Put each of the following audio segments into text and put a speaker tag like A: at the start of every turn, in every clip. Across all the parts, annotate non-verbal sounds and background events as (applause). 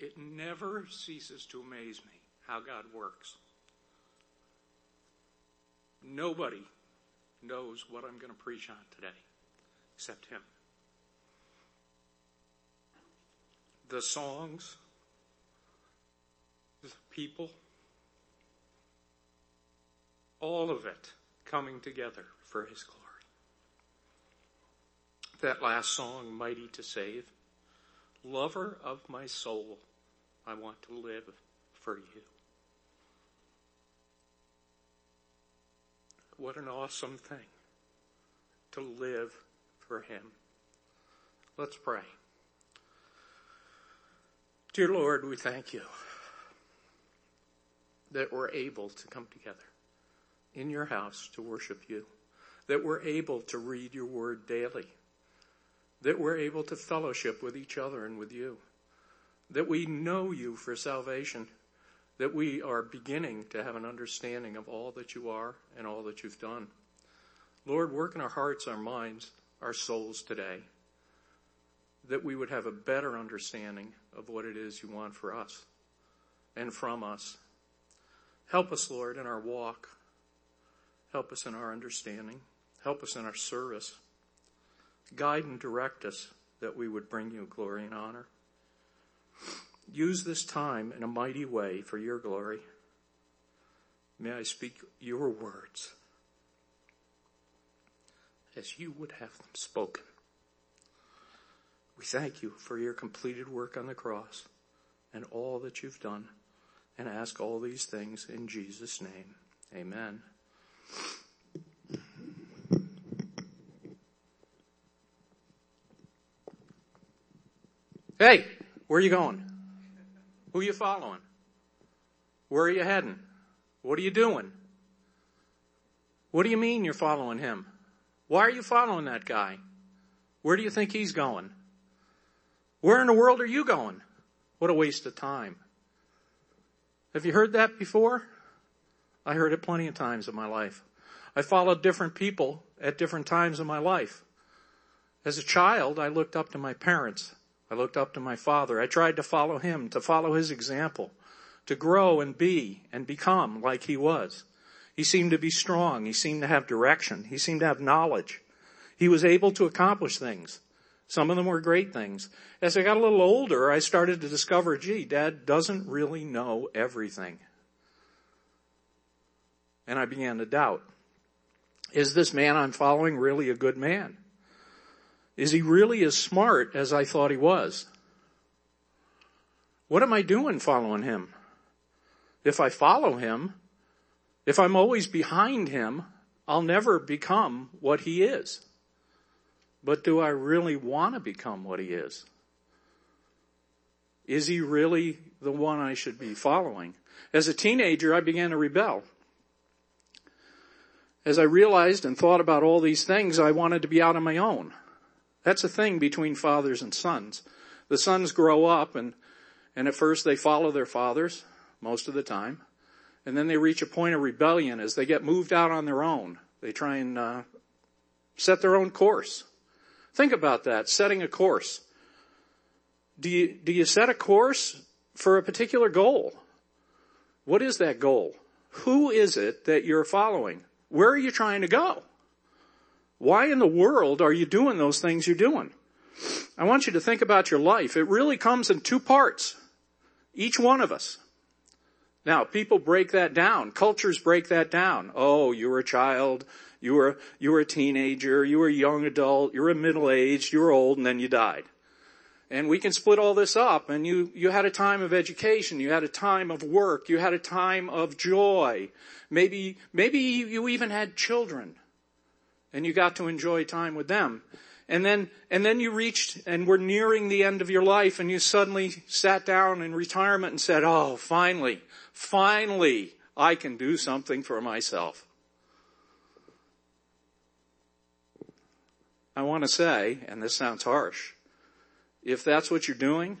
A: It never ceases to amaze me how God works. Nobody knows what I'm going to preach on today except Him. The songs, the people, all of it coming together for His glory. That last song, Mighty to Save, lover of my soul, I want to live for you. What an awesome thing to live for Him. Let's pray. Dear Lord, we thank you that we're able to come together in your house to worship you, that we're able to read your word daily, that we're able to fellowship with each other and with you, that we know you for salvation that we are beginning to have an understanding of all that you are and all that you've done. Lord, work in our hearts, our minds, our souls today, that we would have a better understanding of what it is you want for us and from us. Help us, Lord, in our walk. Help us in our understanding. Help us in our service. Guide and direct us that we would bring you glory and honor. Use this time in a mighty way for your glory. May I speak your words as you would have them spoken. We thank you for your completed work on the cross and all that you've done and ask all these things in Jesus' name. Amen. Hey, where are you going? Who are you following? Where are you heading? What are you doing? What do you mean you're following him? Why are you following that guy? Where do you think he's going? Where in the world are you going? What a waste of time. Have you heard that before? I heard it plenty of times in my life. I followed different people at different times in my life. As a child, I looked up to my parents. I looked up to my father. I tried to follow him, to follow his example, to grow and be and become like he was. He seemed to be strong. He seemed to have direction. He seemed to have knowledge. He was able to accomplish things. Some of them were great things. As I got a little older, I started to discover, gee, dad doesn't really know everything. And I began to doubt. Is this man I'm following really a good man? Is he really as smart as I thought he was? What am I doing following him? If I follow him, if I'm always behind him, I'll never become what he is. But do I really want to become what he is? Is he really the one I should be following? As a teenager, I began to rebel. As I realized and thought about all these things, I wanted to be out on my own. That's a thing between fathers and sons. The sons grow up and, and at first they follow their fathers most of the time. And then they reach a point of rebellion as they get moved out on their own. They try and uh, set their own course. Think about that, setting a course. Do you, do you set a course for a particular goal? What is that goal? Who is it that you're following? Where are you trying to go? Why in the world are you doing those things you're doing? I want you to think about your life. It really comes in two parts. Each one of us. Now, people break that down. Cultures break that down. Oh, you were a child. You were, you were a teenager. You were a young adult. You were a middle aged. You were old and then you died. And we can split all this up and you, you had a time of education. You had a time of work. You had a time of joy. Maybe, maybe you even had children and you got to enjoy time with them. And then, and then you reached and were nearing the end of your life and you suddenly sat down in retirement and said, oh, finally, finally, I can do something for myself. I want to say, and this sounds harsh, if that's what you're doing,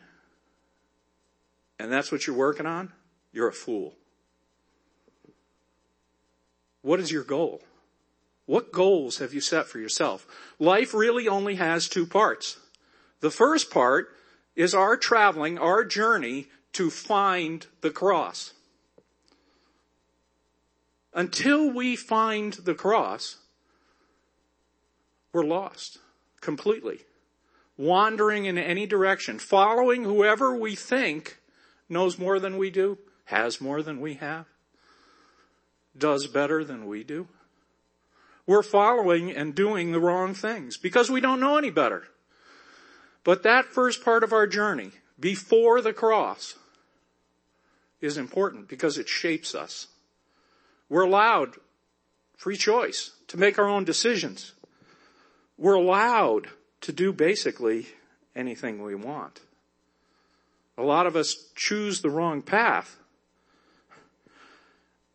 A: and that's what you're working on, you're a fool. What is your goal? What goals have you set for yourself? Life really only has two parts. The first part is our traveling, our journey to find the cross. Until we find the cross, we're lost completely. Wandering in any direction, following whoever we think knows more than we do, has more than we have, does better than we do. We're following and doing the wrong things because we don't know any better. But that first part of our journey, before the cross, is important because it shapes us. We're allowed free choice to make our own decisions. We're allowed to do basically anything we want. A lot of us choose the wrong path.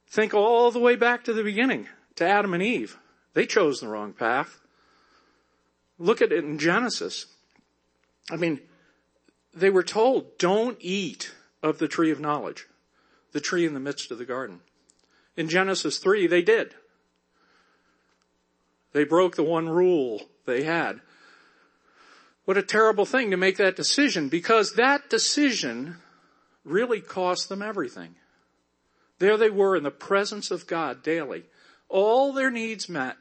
A: Think all the way back to the beginning, to Adam and Eve. They chose the wrong path. Look at it in Genesis. I mean, they were told, don't eat of the tree of knowledge, the tree in the midst of the garden. In Genesis 3, they did. They broke the one rule they had. What a terrible thing to make that decision because that decision really cost them everything. There they were in the presence of God daily. All their needs met.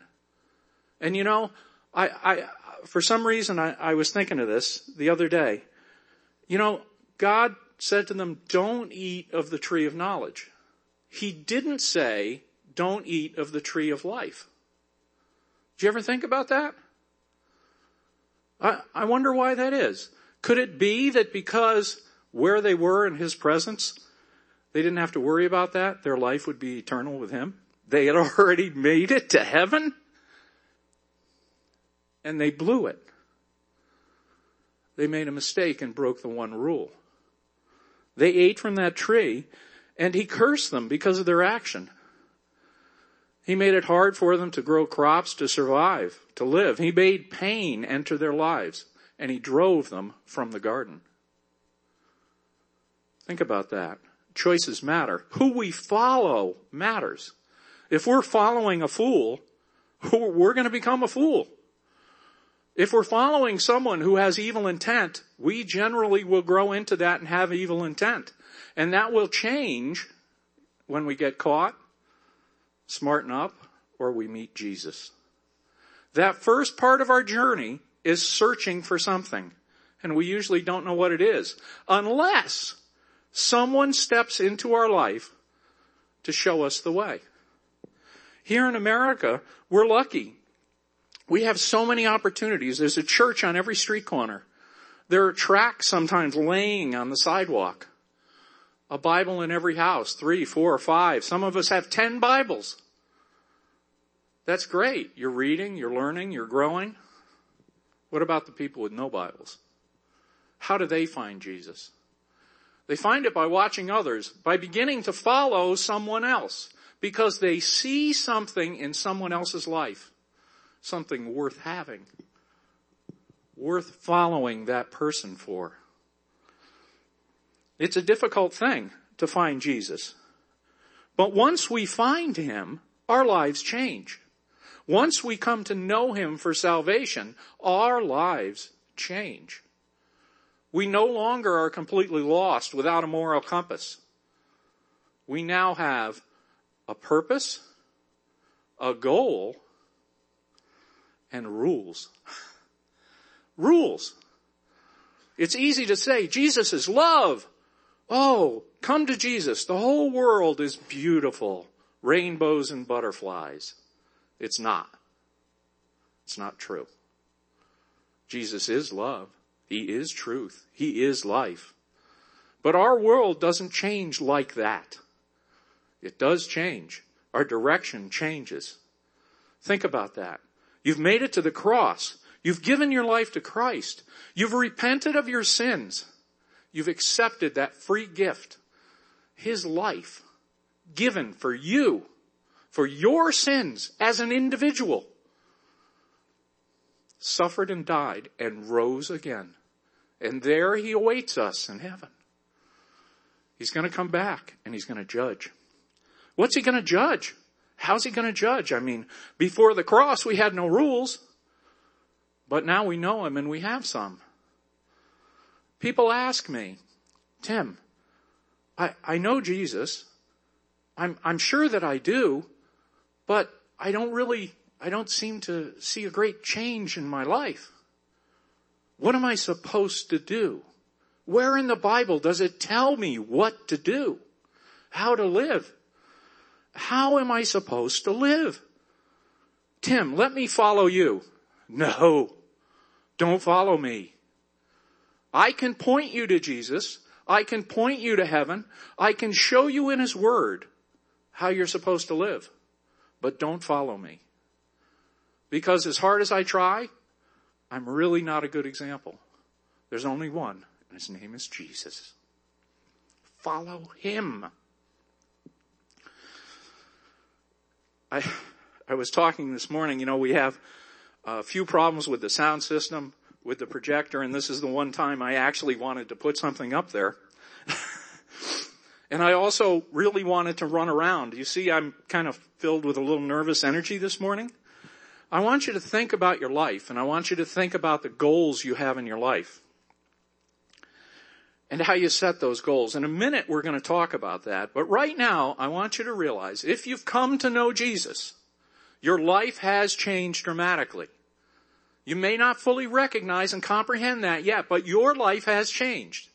A: And you know, I, I, for some reason I, I was thinking of this the other day. You know, God said to them, don't eat of the tree of knowledge. He didn't say, don't eat of the tree of life. Do you ever think about that? I, I wonder why that is. Could it be that because where they were in His presence, they didn't have to worry about that? Their life would be eternal with Him? They had already made it to heaven? And they blew it. They made a mistake and broke the one rule. They ate from that tree and he cursed them because of their action. He made it hard for them to grow crops to survive, to live. He made pain enter their lives and he drove them from the garden. Think about that. Choices matter. Who we follow matters. If we're following a fool, (laughs) we're going to become a fool. If we're following someone who has evil intent, we generally will grow into that and have evil intent. And that will change when we get caught, smarten up, or we meet Jesus. That first part of our journey is searching for something. And we usually don't know what it is. Unless someone steps into our life to show us the way. Here in America, we're lucky. We have so many opportunities. There's a church on every street corner. There are tracts sometimes laying on the sidewalk. A Bible in every house, three, four, five. Some of us have ten Bibles. That's great. You're reading, you're learning, you're growing. What about the people with no Bibles? How do they find Jesus? They find it by watching others, by beginning to follow someone else because they see something in someone else's life, something worth having, worth following that person for. It's a difficult thing to find Jesus. But once we find Him, our lives change. Once we come to know Him for salvation, our lives change. We no longer are completely lost without a moral compass. We now have a purpose, a goal, and rules. (laughs) rules. It's easy to say Jesus is love. Oh, come to Jesus. The whole world is beautiful. Rainbows and butterflies. It's not. It's not true. Jesus is love. He is truth. He is life. But our world doesn't change like that. It does change. Our direction changes. Think about that. You've made it to the cross. You've given your life to Christ. You've repented of your sins. You've accepted that free gift. His life given for you, for your sins as an individual. Suffered and died and rose again. And there he awaits us in heaven. He's going to come back and he's going to judge. What's he going to judge? How's he going to judge? I mean, before the cross we had no rules, but now we know him and we have some. People ask me, Tim, I, I know Jesus. I'm, I'm sure that I do, but I don't really, I don't seem to see a great change in my life. What am I supposed to do? Where in the Bible does it tell me what to do? How to live? How am I supposed to live? Tim, let me follow you. No, don't follow me. I can point you to Jesus. I can point you to heaven. I can show you in His Word how you're supposed to live. But don't follow me. Because as hard as I try, I'm really not a good example. There's only one, and His name is Jesus. Follow Him. I, I was talking this morning, you know, we have a few problems with the sound system with the projector, and this is the one time I actually wanted to put something up there. (laughs) and I also really wanted to run around. You see, I'm kind of filled with a little nervous energy this morning. I want you to think about your life, and I want you to think about the goals you have in your life. And how you set those goals. In a minute, we're going to talk about that. But right now, I want you to realize if you've come to know Jesus, your life has changed dramatically. You may not fully recognize and comprehend that yet, but your life has changed.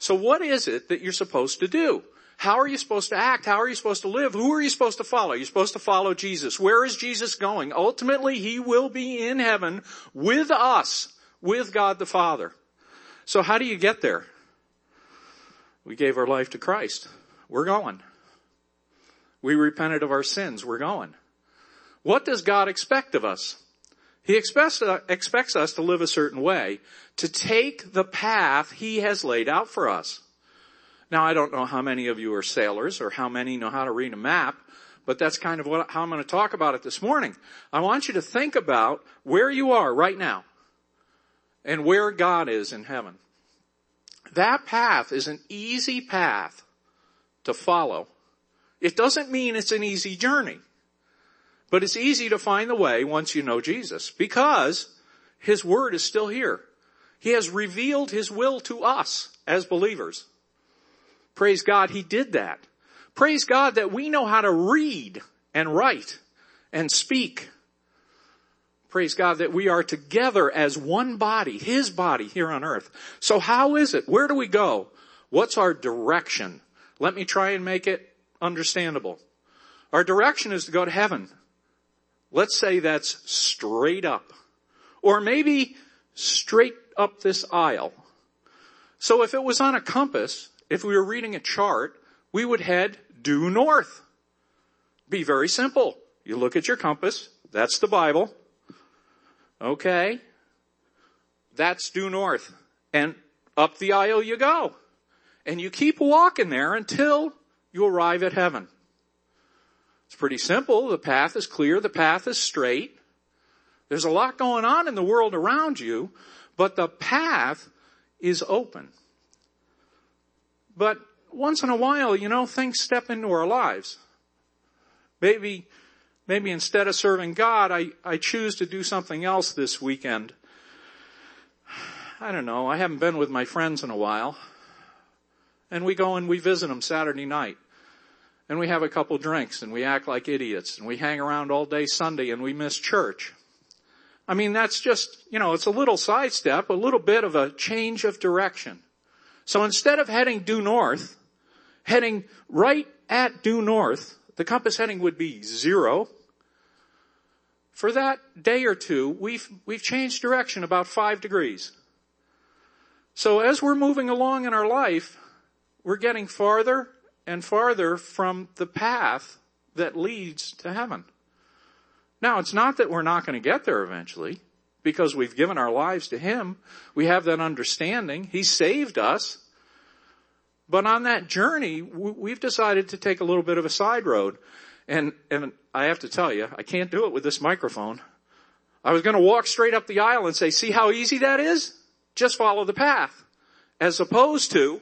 A: So what is it that you're supposed to do? How are you supposed to act? How are you supposed to live? Who are you supposed to follow? You're supposed to follow Jesus. Where is Jesus going? Ultimately, He will be in heaven with us, with God the Father. So how do you get there? We gave our life to Christ. We're going. We repented of our sins. We're going. What does God expect of us? He expects, uh, expects us to live a certain way, to take the path He has laid out for us. Now I don't know how many of you are sailors or how many know how to read a map, but that's kind of what, how I'm going to talk about it this morning. I want you to think about where you are right now and where God is in heaven. That path is an easy path to follow. It doesn't mean it's an easy journey. But it's easy to find the way once you know Jesus because His Word is still here. He has revealed His will to us as believers. Praise God, He did that. Praise God that we know how to read and write and speak. Praise God that we are together as one body, His body here on earth. So how is it? Where do we go? What's our direction? Let me try and make it understandable. Our direction is to go to heaven. Let's say that's straight up. Or maybe straight up this aisle. So if it was on a compass, if we were reading a chart, we would head due north. Be very simple. You look at your compass, that's the Bible. Okay. That's due north. And up the aisle you go. And you keep walking there until you arrive at heaven. It's pretty simple. The path is clear. The path is straight. There's a lot going on in the world around you, but the path is open. But once in a while, you know, things step into our lives. Maybe, maybe instead of serving God, I, I choose to do something else this weekend. I don't know. I haven't been with my friends in a while. And we go and we visit them Saturday night and we have a couple drinks and we act like idiots and we hang around all day Sunday and we miss church. I mean, that's just, you know, it's a little sidestep, a little bit of a change of direction. So instead of heading due north, heading right at due north, the compass heading would be zero. For that day or two, we've, we've changed direction about five degrees. So as we're moving along in our life, we're getting farther and farther from the path that leads to heaven. Now, it's not that we're not going to get there eventually because we've given our lives to Him. We have that understanding. He saved us. But on that journey, we've decided to take a little bit of a side road. And, and I have to tell you, I can't do it with this microphone. I was going to walk straight up the aisle and say, see how easy that is? Just follow the path. As opposed to,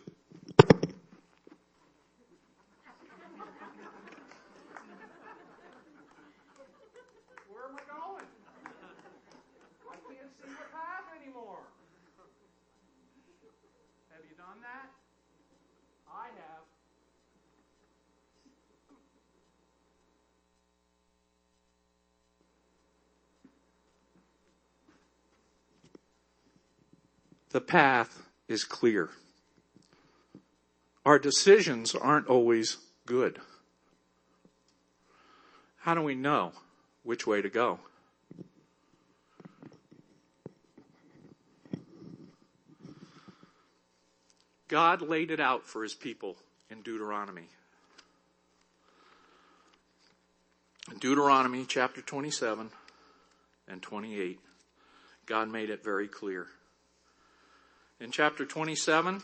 A: the path is clear. Our decisions aren't always good. How do we know which way to go? God laid it out for his people in Deuteronomy. Deuteronomy chapter 27 and 28, God made it very clear. In chapter 27,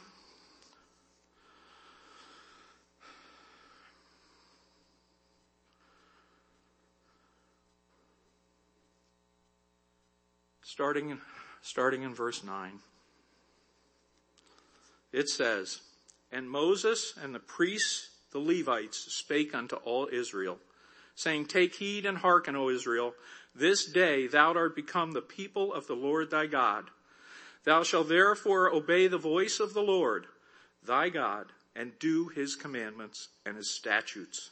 A: starting, starting in verse 9, it says, And Moses and the priests, the Levites, spake unto all Israel, saying, Take heed and hearken, O Israel, this day thou art become the people of the Lord thy God. Thou shalt therefore obey the voice of the Lord thy God and do his commandments and his statutes,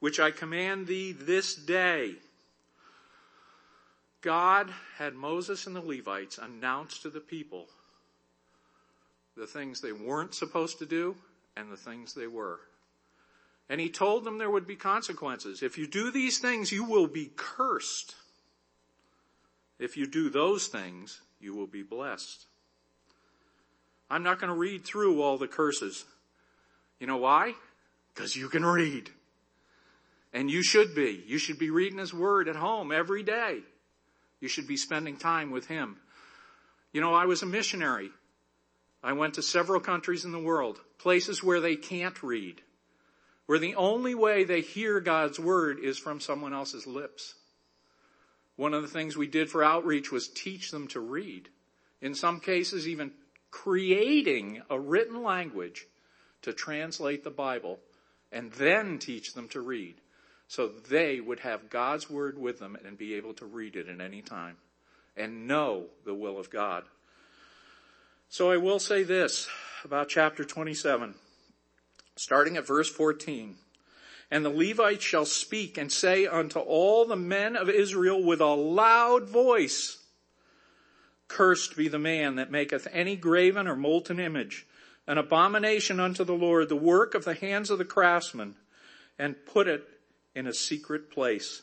A: which I command thee this day. God had Moses and the Levites announce to the people the things they weren't supposed to do and the things they were. And he told them there would be consequences. If you do these things, you will be cursed. If you do those things, you will be blessed. I'm not going to read through all the curses. You know why? Because you can read. And you should be. You should be reading His Word at home every day. You should be spending time with Him. You know, I was a missionary. I went to several countries in the world, places where they can't read, where the only way they hear God's Word is from someone else's lips. One of the things we did for outreach was teach them to read. In some cases, even creating a written language to translate the Bible and then teach them to read so they would have God's word with them and be able to read it at any time and know the will of God. So I will say this about chapter 27, starting at verse 14. And the Levites shall speak and say unto all the men of Israel with a loud voice, Cursed be the man that maketh any graven or molten image, an abomination unto the Lord, the work of the hands of the craftsman, and put it in a secret place.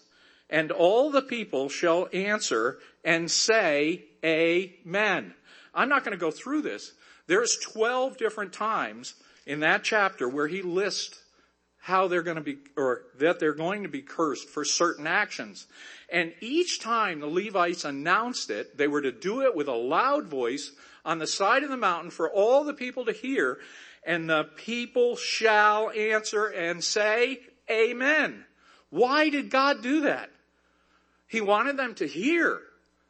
A: And all the people shall answer and say, Amen. I'm not going to go through this. There's 12 different times in that chapter where he lists how they're going to be, or that they're going to be cursed for certain actions. And each time the Levites announced it, they were to do it with a loud voice on the side of the mountain for all the people to hear. And the people shall answer and say, Amen. Why did God do that? He wanted them to hear.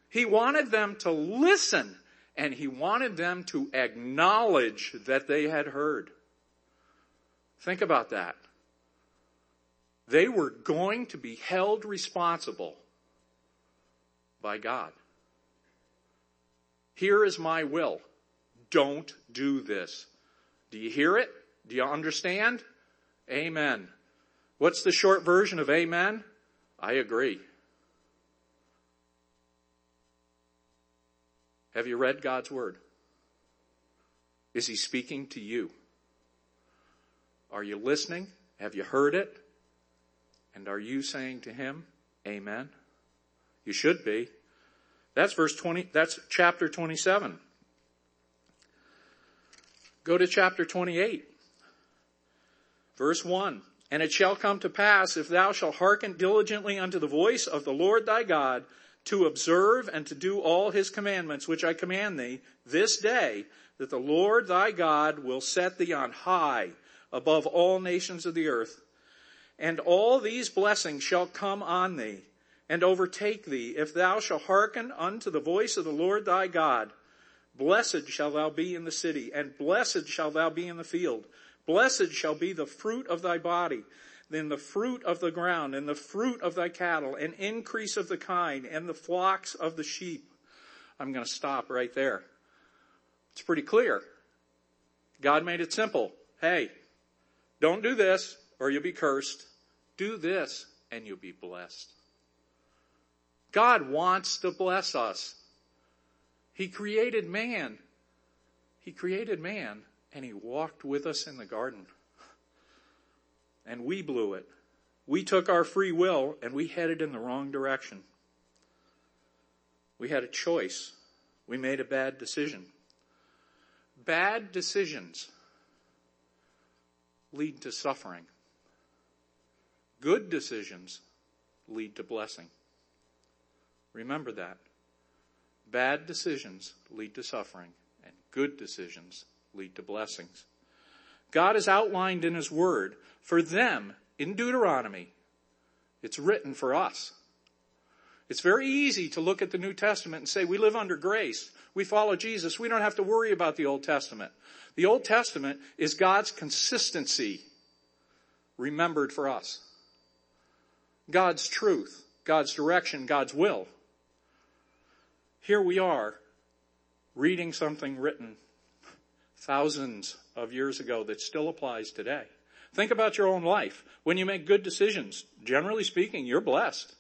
A: He wanted them to listen. And he wanted them to acknowledge that they had heard. Think about that. They were going to be held responsible by God. Here is my will. Don't do this. Do you hear it? Do you understand? Amen. What's the short version of amen? I agree. Have you read God's word? Is he speaking to you? Are you listening? Have you heard it? And are you saying to him, Amen? You should be. That's verse 20, that's chapter 27. Go to chapter 28. Verse 1. And it shall come to pass, if thou shalt hearken diligently unto the voice of the Lord thy God, to observe and to do all his commandments which I command thee this day, that the Lord thy God will set thee on high above all nations of the earth. And all these blessings shall come on thee and overtake thee if thou shalt hearken unto the voice of the Lord thy God. Blessed shall thou be in the city, and blessed shall thou be in the field. Blessed shall be the fruit of thy body, then the fruit of the ground, and the fruit of thy cattle, and increase of the kine, and the flocks of the sheep. I'm going to stop right there. It's pretty clear. God made it simple. Hey, don't do this or you'll be cursed. Do this and you'll be blessed. God wants to bless us. He created man He created man and he walked with us in the garden. And we blew it. We took our free will and we headed in the wrong direction. We had a choice. We made a bad decision. Bad decisions lead to suffering. Good decisions lead to blessing. Remember that. Bad decisions lead to suffering and good decisions lead to blessings. God has outlined in His Word for them in Deuteronomy. It's written for us. It's very easy to look at the New Testament and say we live under grace. We follow Jesus. We don't have to worry about the Old Testament. The Old Testament is God's consistency remembered for us. God's truth, God's direction, God's will. Here we are reading something written thousands of years ago that still applies today. Think about your own life. When you make good decisions, generally speaking, you're blessed.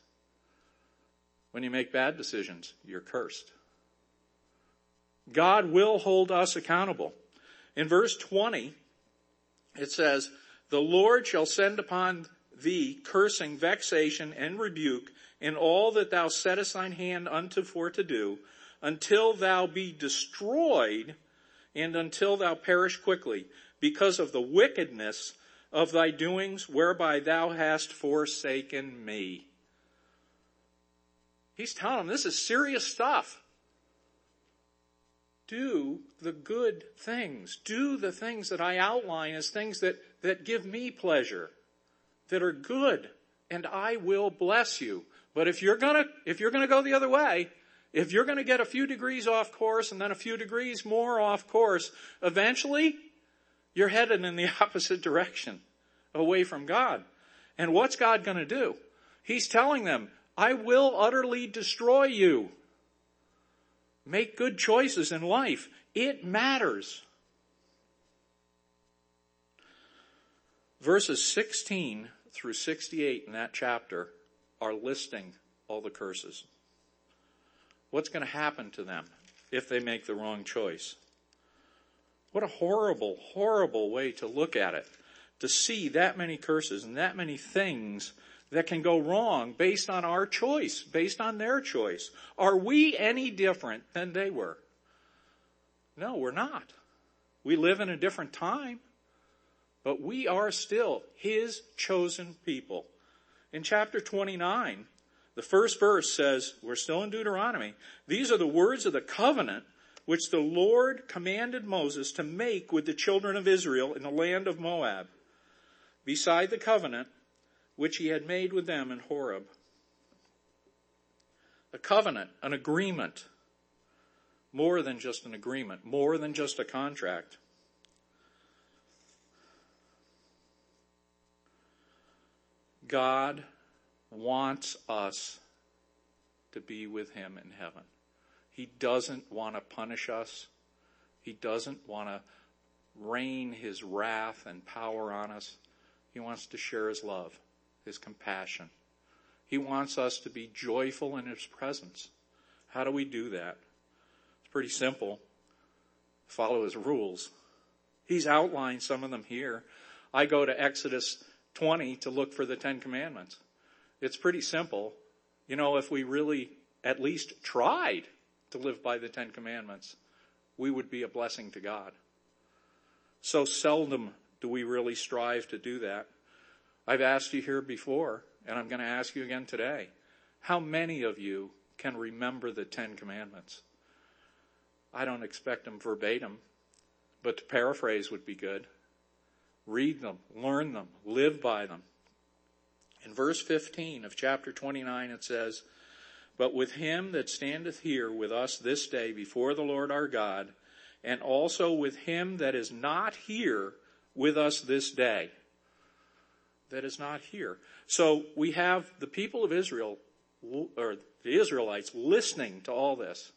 A: When you make bad decisions, you're cursed. God will hold us accountable. In verse 20, it says, The Lord shall send upon thee cursing, vexation, and rebuke in all that thou settest thine hand unto for to do, until thou be destroyed and until thou perish quickly, because of the wickedness of thy doings whereby thou hast forsaken me. He's telling them this is serious stuff. Do the good things. Do the things that I outline as things that, that give me pleasure, that are good, and I will bless you. But if you're gonna, if you're gonna go the other way, if you're gonna get a few degrees off course and then a few degrees more off course, eventually you're headed in the (laughs) opposite direction, away from God. And what's God gonna do? He's telling them, I will utterly destroy you. Make good choices in life. It matters. Verses 16 through 68 in that chapter are listing all the curses. What's going to happen to them if they make the wrong choice? What a horrible, horrible way to look at it. To see that many curses and that many things that can go wrong based on our choice, based on their choice. Are we any different than they were? No, we're not. We live in a different time, but we are still His chosen people. In chapter 29, the first verse says, we're still in Deuteronomy, these are the words of the covenant which the Lord commanded Moses to make with the children of Israel in the land of Moab. Beside the covenant which he had made with them in Horeb. A covenant, an agreement, more than just an agreement, more than just a contract. God wants us to be with Him in heaven. He doesn't want to punish us. He doesn't want to rain His wrath and power on us. He wants to share His love. His compassion. He wants us to be joyful in His presence. How do we do that? It's pretty simple. Follow His rules. He's outlined some of them here. I go to Exodus 20 to look for the Ten Commandments. It's pretty simple. You know, if we really at least tried to live by the Ten Commandments, we would be a blessing to God. So seldom do we really strive to do that. I've asked you here before, and I'm going to ask you again today. How many of you can remember the Ten Commandments? I don't expect them verbatim, but to paraphrase would be good. Read them, learn them, live by them. In verse 15 of chapter 29 it says, But with him that standeth here with us this day before the Lord our God, and also with him that is not here with us this day that is not here. So we have the people of Israel, or the Israelites, listening to all this.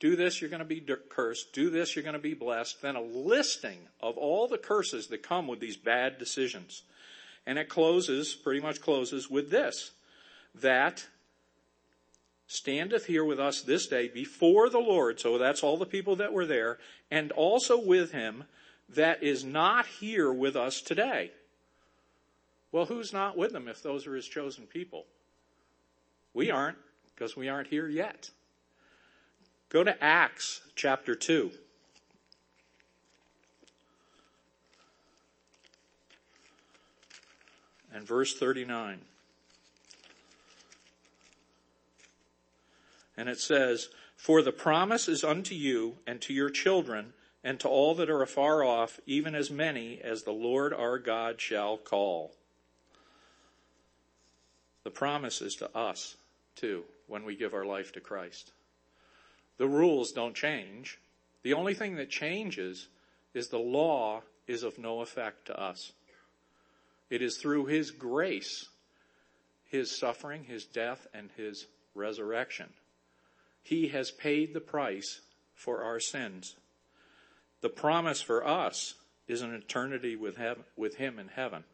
A: Do this, you're going to be cursed. Do this, you're going to be blessed. Then a listing of all the curses that come with these bad decisions. And it closes, pretty much closes with this, that standeth here with us this day before the Lord. So that's all the people that were there and also with him that is not here with us today. Well, who's not with them if those are his chosen people? We aren't because we aren't here yet. Go to Acts chapter 2. And verse 39. And it says, For the promise is unto you and to your children and to all that are afar off, even as many as the Lord our God shall call. The promise is to us, too, when we give our life to Christ. The rules don't change. The only thing that changes is the law is of no effect to us. It is through His grace, His suffering, His death, and His resurrection he has paid the price for our sins. The promise for us is an eternity with, heaven, with Him in heaven.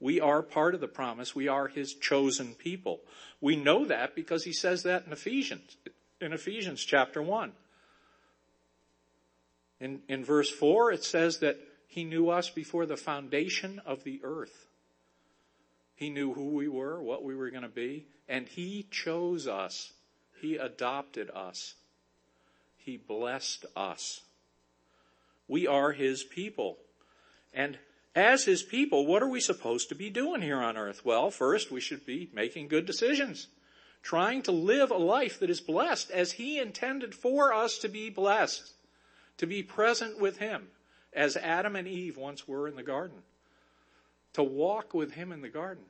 A: We are part of the promise. We are His chosen people. We know that because He says that in Ephesians, in Ephesians chapter 1. In, in verse 4, it says that He knew us before the foundation of the earth. He knew who we were, what we were going to be, and He chose us he adopted us. He blessed us. We are His people. And as His people, what are we supposed to be doing here on earth? Well, first, we should be making good decisions. Trying to live a life that is blessed as He intended for us to be blessed. To be present with Him as Adam and Eve once were in the garden. To walk with Him in the garden.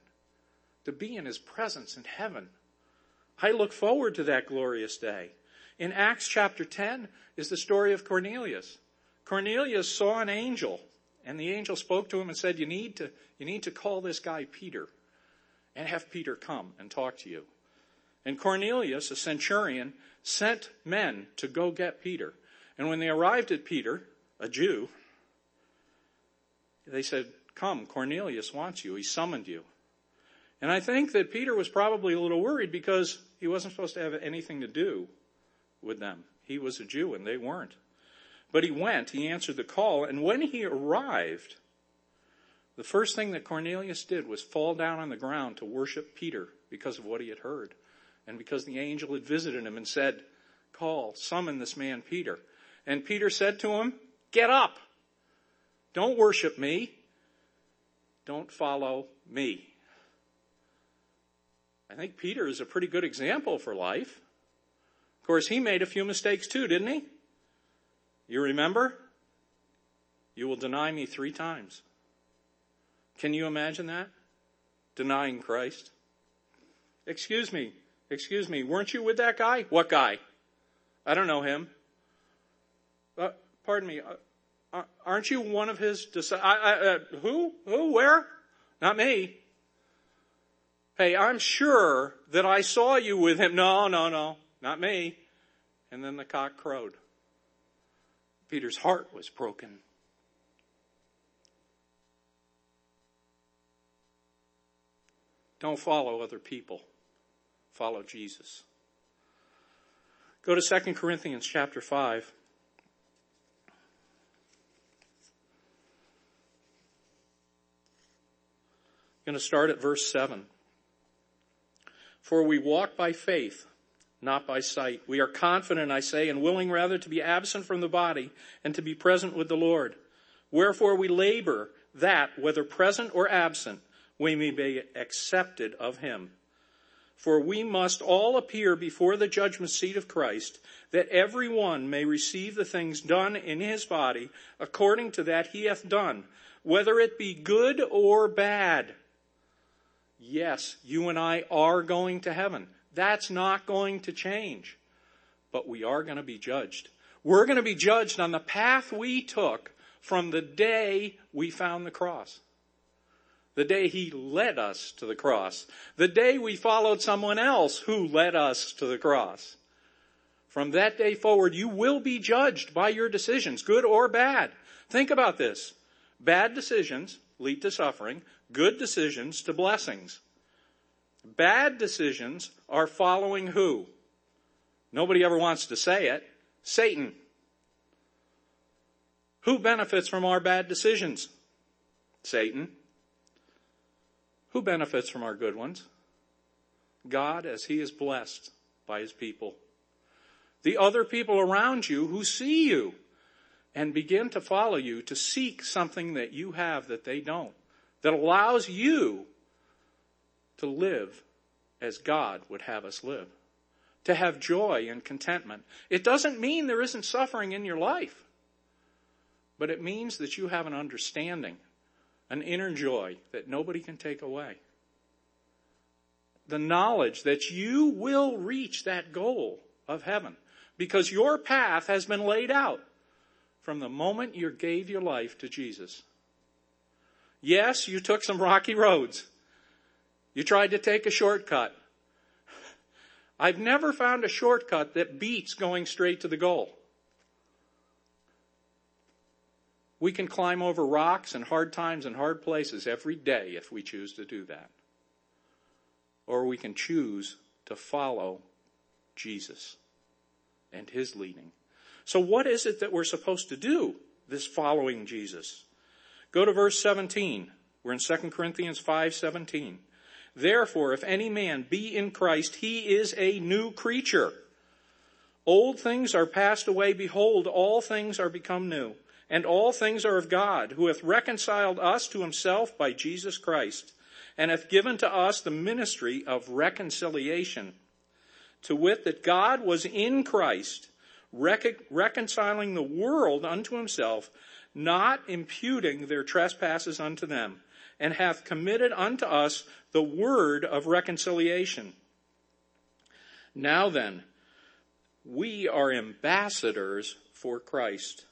A: To be in His presence in heaven I look forward to that glorious day. In Acts chapter 10 is the story of Cornelius. Cornelius saw an angel and the angel spoke to him and said, you need to, you need to call this guy Peter and have Peter come and talk to you. And Cornelius, a centurion, sent men to go get Peter. And when they arrived at Peter, a Jew, they said, come, Cornelius wants you. He summoned you. And I think that Peter was probably a little worried because he wasn't supposed to have anything to do with them. He was a Jew and they weren't. But he went, he answered the call, and when he arrived, the first thing that Cornelius did was fall down on the ground to worship Peter because of what he had heard. And because the angel had visited him and said, call, summon this man Peter. And Peter said to him, get up. Don't worship me. Don't follow me. I think Peter is a pretty good example for life. Of course, he made a few mistakes too, didn't he? You remember? You will deny me three times. Can you imagine that? Denying Christ. Excuse me, excuse me, weren't you with that guy? What guy? I don't know him. Uh, pardon me, uh, uh aren't you one of his disciples? Uh, who? Who? Where? Not me. Hey, I'm sure that I saw you with him. No, no, no, not me. And then the cock crowed. Peter's heart was broken. Don't follow other people. Follow Jesus. Go to 2 Corinthians chapter 5. I'm going to start at verse 7. For we walk by faith, not by sight. We are confident, I say, and willing rather to be absent from the body and to be present with the Lord. Wherefore we labor that, whether present or absent, we may be accepted of him. For we must all appear before the judgment seat of Christ, that every one may receive the things done in his body according to that he hath done, whether it be good or bad. Yes, you and I are going to heaven. That's not going to change. But we are going to be judged. We're going to be judged on the path we took from the day we found the cross. The day he led us to the cross. The day we followed someone else who led us to the cross. From that day forward, you will be judged by your decisions, good or bad. Think about this. Bad decisions lead to suffering. Good decisions to blessings. Bad decisions are following who? Nobody ever wants to say it. Satan. Who benefits from our bad decisions? Satan. Who benefits from our good ones? God as he is blessed by his people. The other people around you who see you and begin to follow you to seek something that you have that they don't, that allows you to live as God would have us live, to have joy and contentment. It doesn't mean there isn't suffering in your life, but it means that you have an understanding, an inner joy that nobody can take away. The knowledge that you will reach that goal of heaven because your path has been laid out from the moment you gave your life to Jesus. Yes, you took some rocky roads. You tried to take a shortcut. (laughs) I've never found a shortcut that beats going straight to the goal. We can climb over rocks and hard times and hard places every day if we choose to do that. Or we can choose to follow Jesus and His leading. So what is it that we're supposed to do, this following Jesus? Go to verse 17. We're in 2 Corinthians 5:17. Therefore, if any man be in Christ, he is a new creature. Old things are passed away. Behold, all things are become new. And all things are of God, who hath reconciled us to himself by Jesus Christ, and hath given to us the ministry of reconciliation. To wit, that God was in Christ, reconciling the world unto himself, not imputing their trespasses unto them, and hath committed unto us the word of reconciliation. Now then, we are ambassadors for Christ.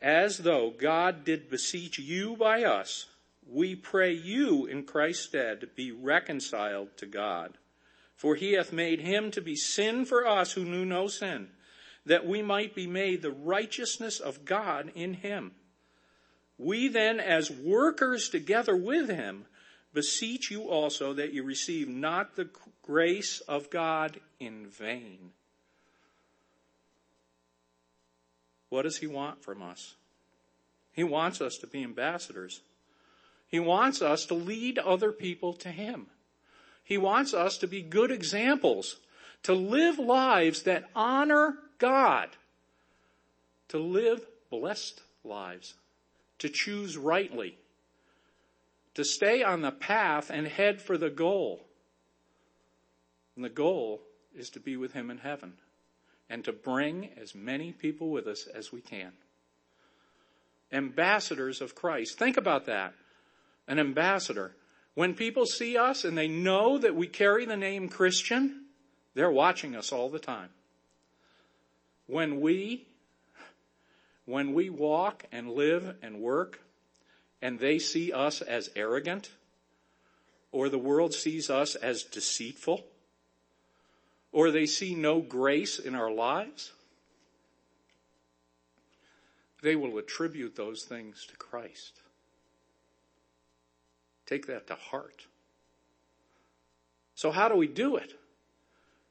A: As though God did beseech you by us, we pray you in Christ's stead to be reconciled to God. For he hath made him to be sin for us who knew no sin that we might be made the righteousness of God in him. We then, as workers together with him, beseech you also that you receive not the grace of God in vain. What does he want from us? He wants us to be ambassadors. He wants us to lead other people to him. He wants us to be good examples, to live lives that honor God to live blessed lives, to choose rightly, to stay on the path and head for the goal. And the goal is to be with Him in heaven and to bring as many people with us as we can. Ambassadors of Christ. Think about that. An ambassador. When people see us and they know that we carry the name Christian, they're watching us all the time. When we, when we walk and live and work and they see us as arrogant or the world sees us as deceitful or they see no grace in our lives, they will attribute those things to Christ. Take that to heart. So how do we do it?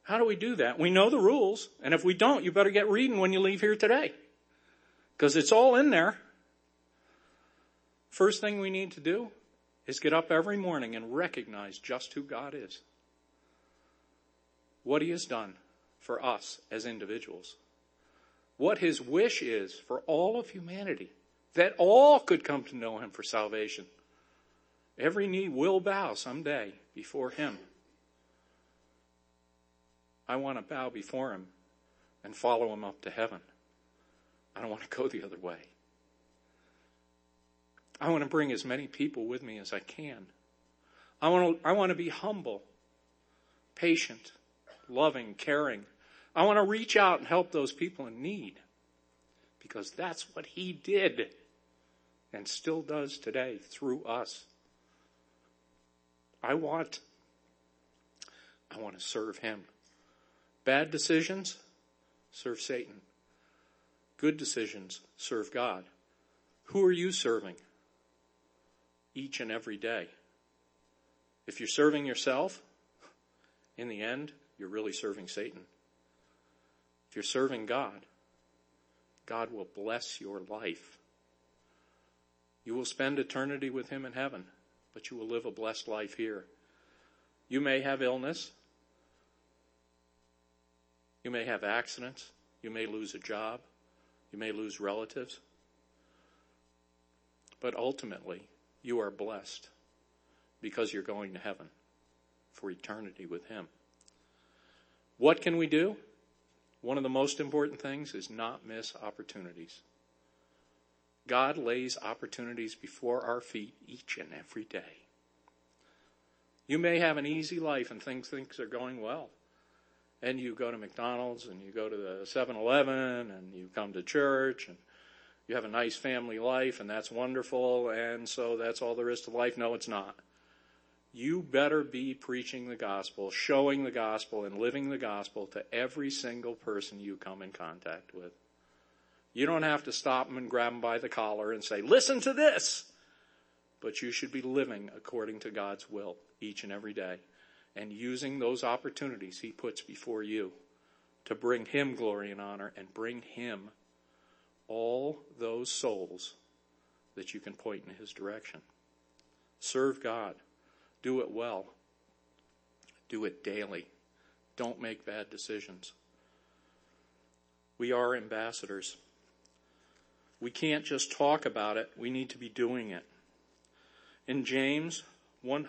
A: How do we do that? We know the rules, and if we don't, you better get reading when you leave here today. Because it's all in there. First thing we need to do is get up every morning and recognize just who God is. What He has done for us as individuals. What His wish is for all of humanity. That all could come to know Him for salvation. Every knee will bow someday before Him. I want to bow before him and follow him up to heaven. I don't want to go the other way. I want to bring as many people with me as I can. I want to, I want to be humble, patient, loving, caring. I want to reach out and help those people in need because that's what he did and still does today through us. I want, I want to serve him. Bad decisions, serve Satan. Good decisions, serve God. Who are you serving? Each and every day. If you're serving yourself, in the end, you're really serving Satan. If you're serving God, God will bless your life. You will spend eternity with Him in heaven, but you will live a blessed life here. You may have illness. You may have accidents. You may lose a job. You may lose relatives. But ultimately, you are blessed because you're going to heaven for eternity with Him. What can we do? One of the most important things is not miss opportunities. God lays opportunities before our feet each and every day. You may have an easy life and things things are going well. And you go to McDonald's and you go to the 7-Eleven and you come to church and you have a nice family life and that's wonderful and so that's all there is to life. No, it's not. You better be preaching the gospel, showing the gospel and living the gospel to every single person you come in contact with. You don't have to stop them and grab them by the collar and say, listen to this. But you should be living according to God's will each and every day and using those opportunities he puts before you to bring him glory and honor and bring him all those souls that you can point in his direction. Serve God. Do it well. Do it daily. Don't make bad decisions. We are ambassadors. We can't just talk about it. We need to be doing it. In James 1, (coughs)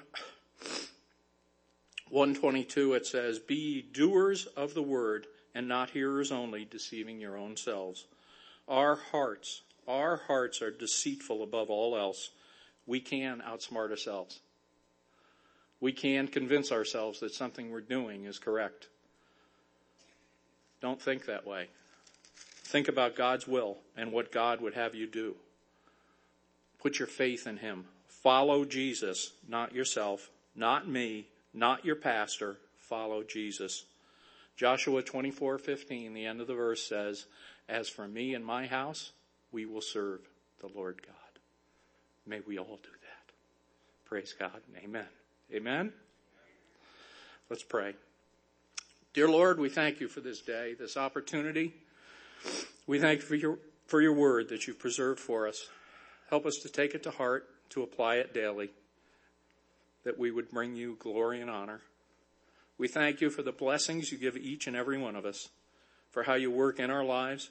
A: 122 it says, Be doers of the word and not hearers only, deceiving your own selves. Our hearts, our hearts are deceitful above all else. We can outsmart ourselves. We can convince ourselves that something we're doing is correct. Don't think that way. Think about God's will and what God would have you do. Put your faith in Him. Follow Jesus, not yourself, not me, not your pastor. Follow Jesus. Joshua 24:15, the end of the verse says, "As for me and my house, we will serve the Lord God." May we all do that. Praise God amen. Amen. Let's pray. Dear Lord, we thank you for this day, this opportunity. We thank you for your, for your word that you've preserved for us. Help us to take it to heart, to apply it daily that we would bring you glory and honor. We thank you for the blessings you give each and every one of us, for how you work in our lives,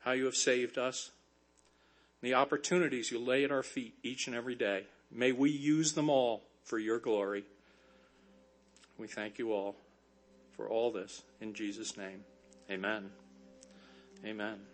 A: how you have saved us, the opportunities you lay at our feet each and every day. May we use them all for your glory. We thank you all for all this in Jesus' name. Amen. Amen.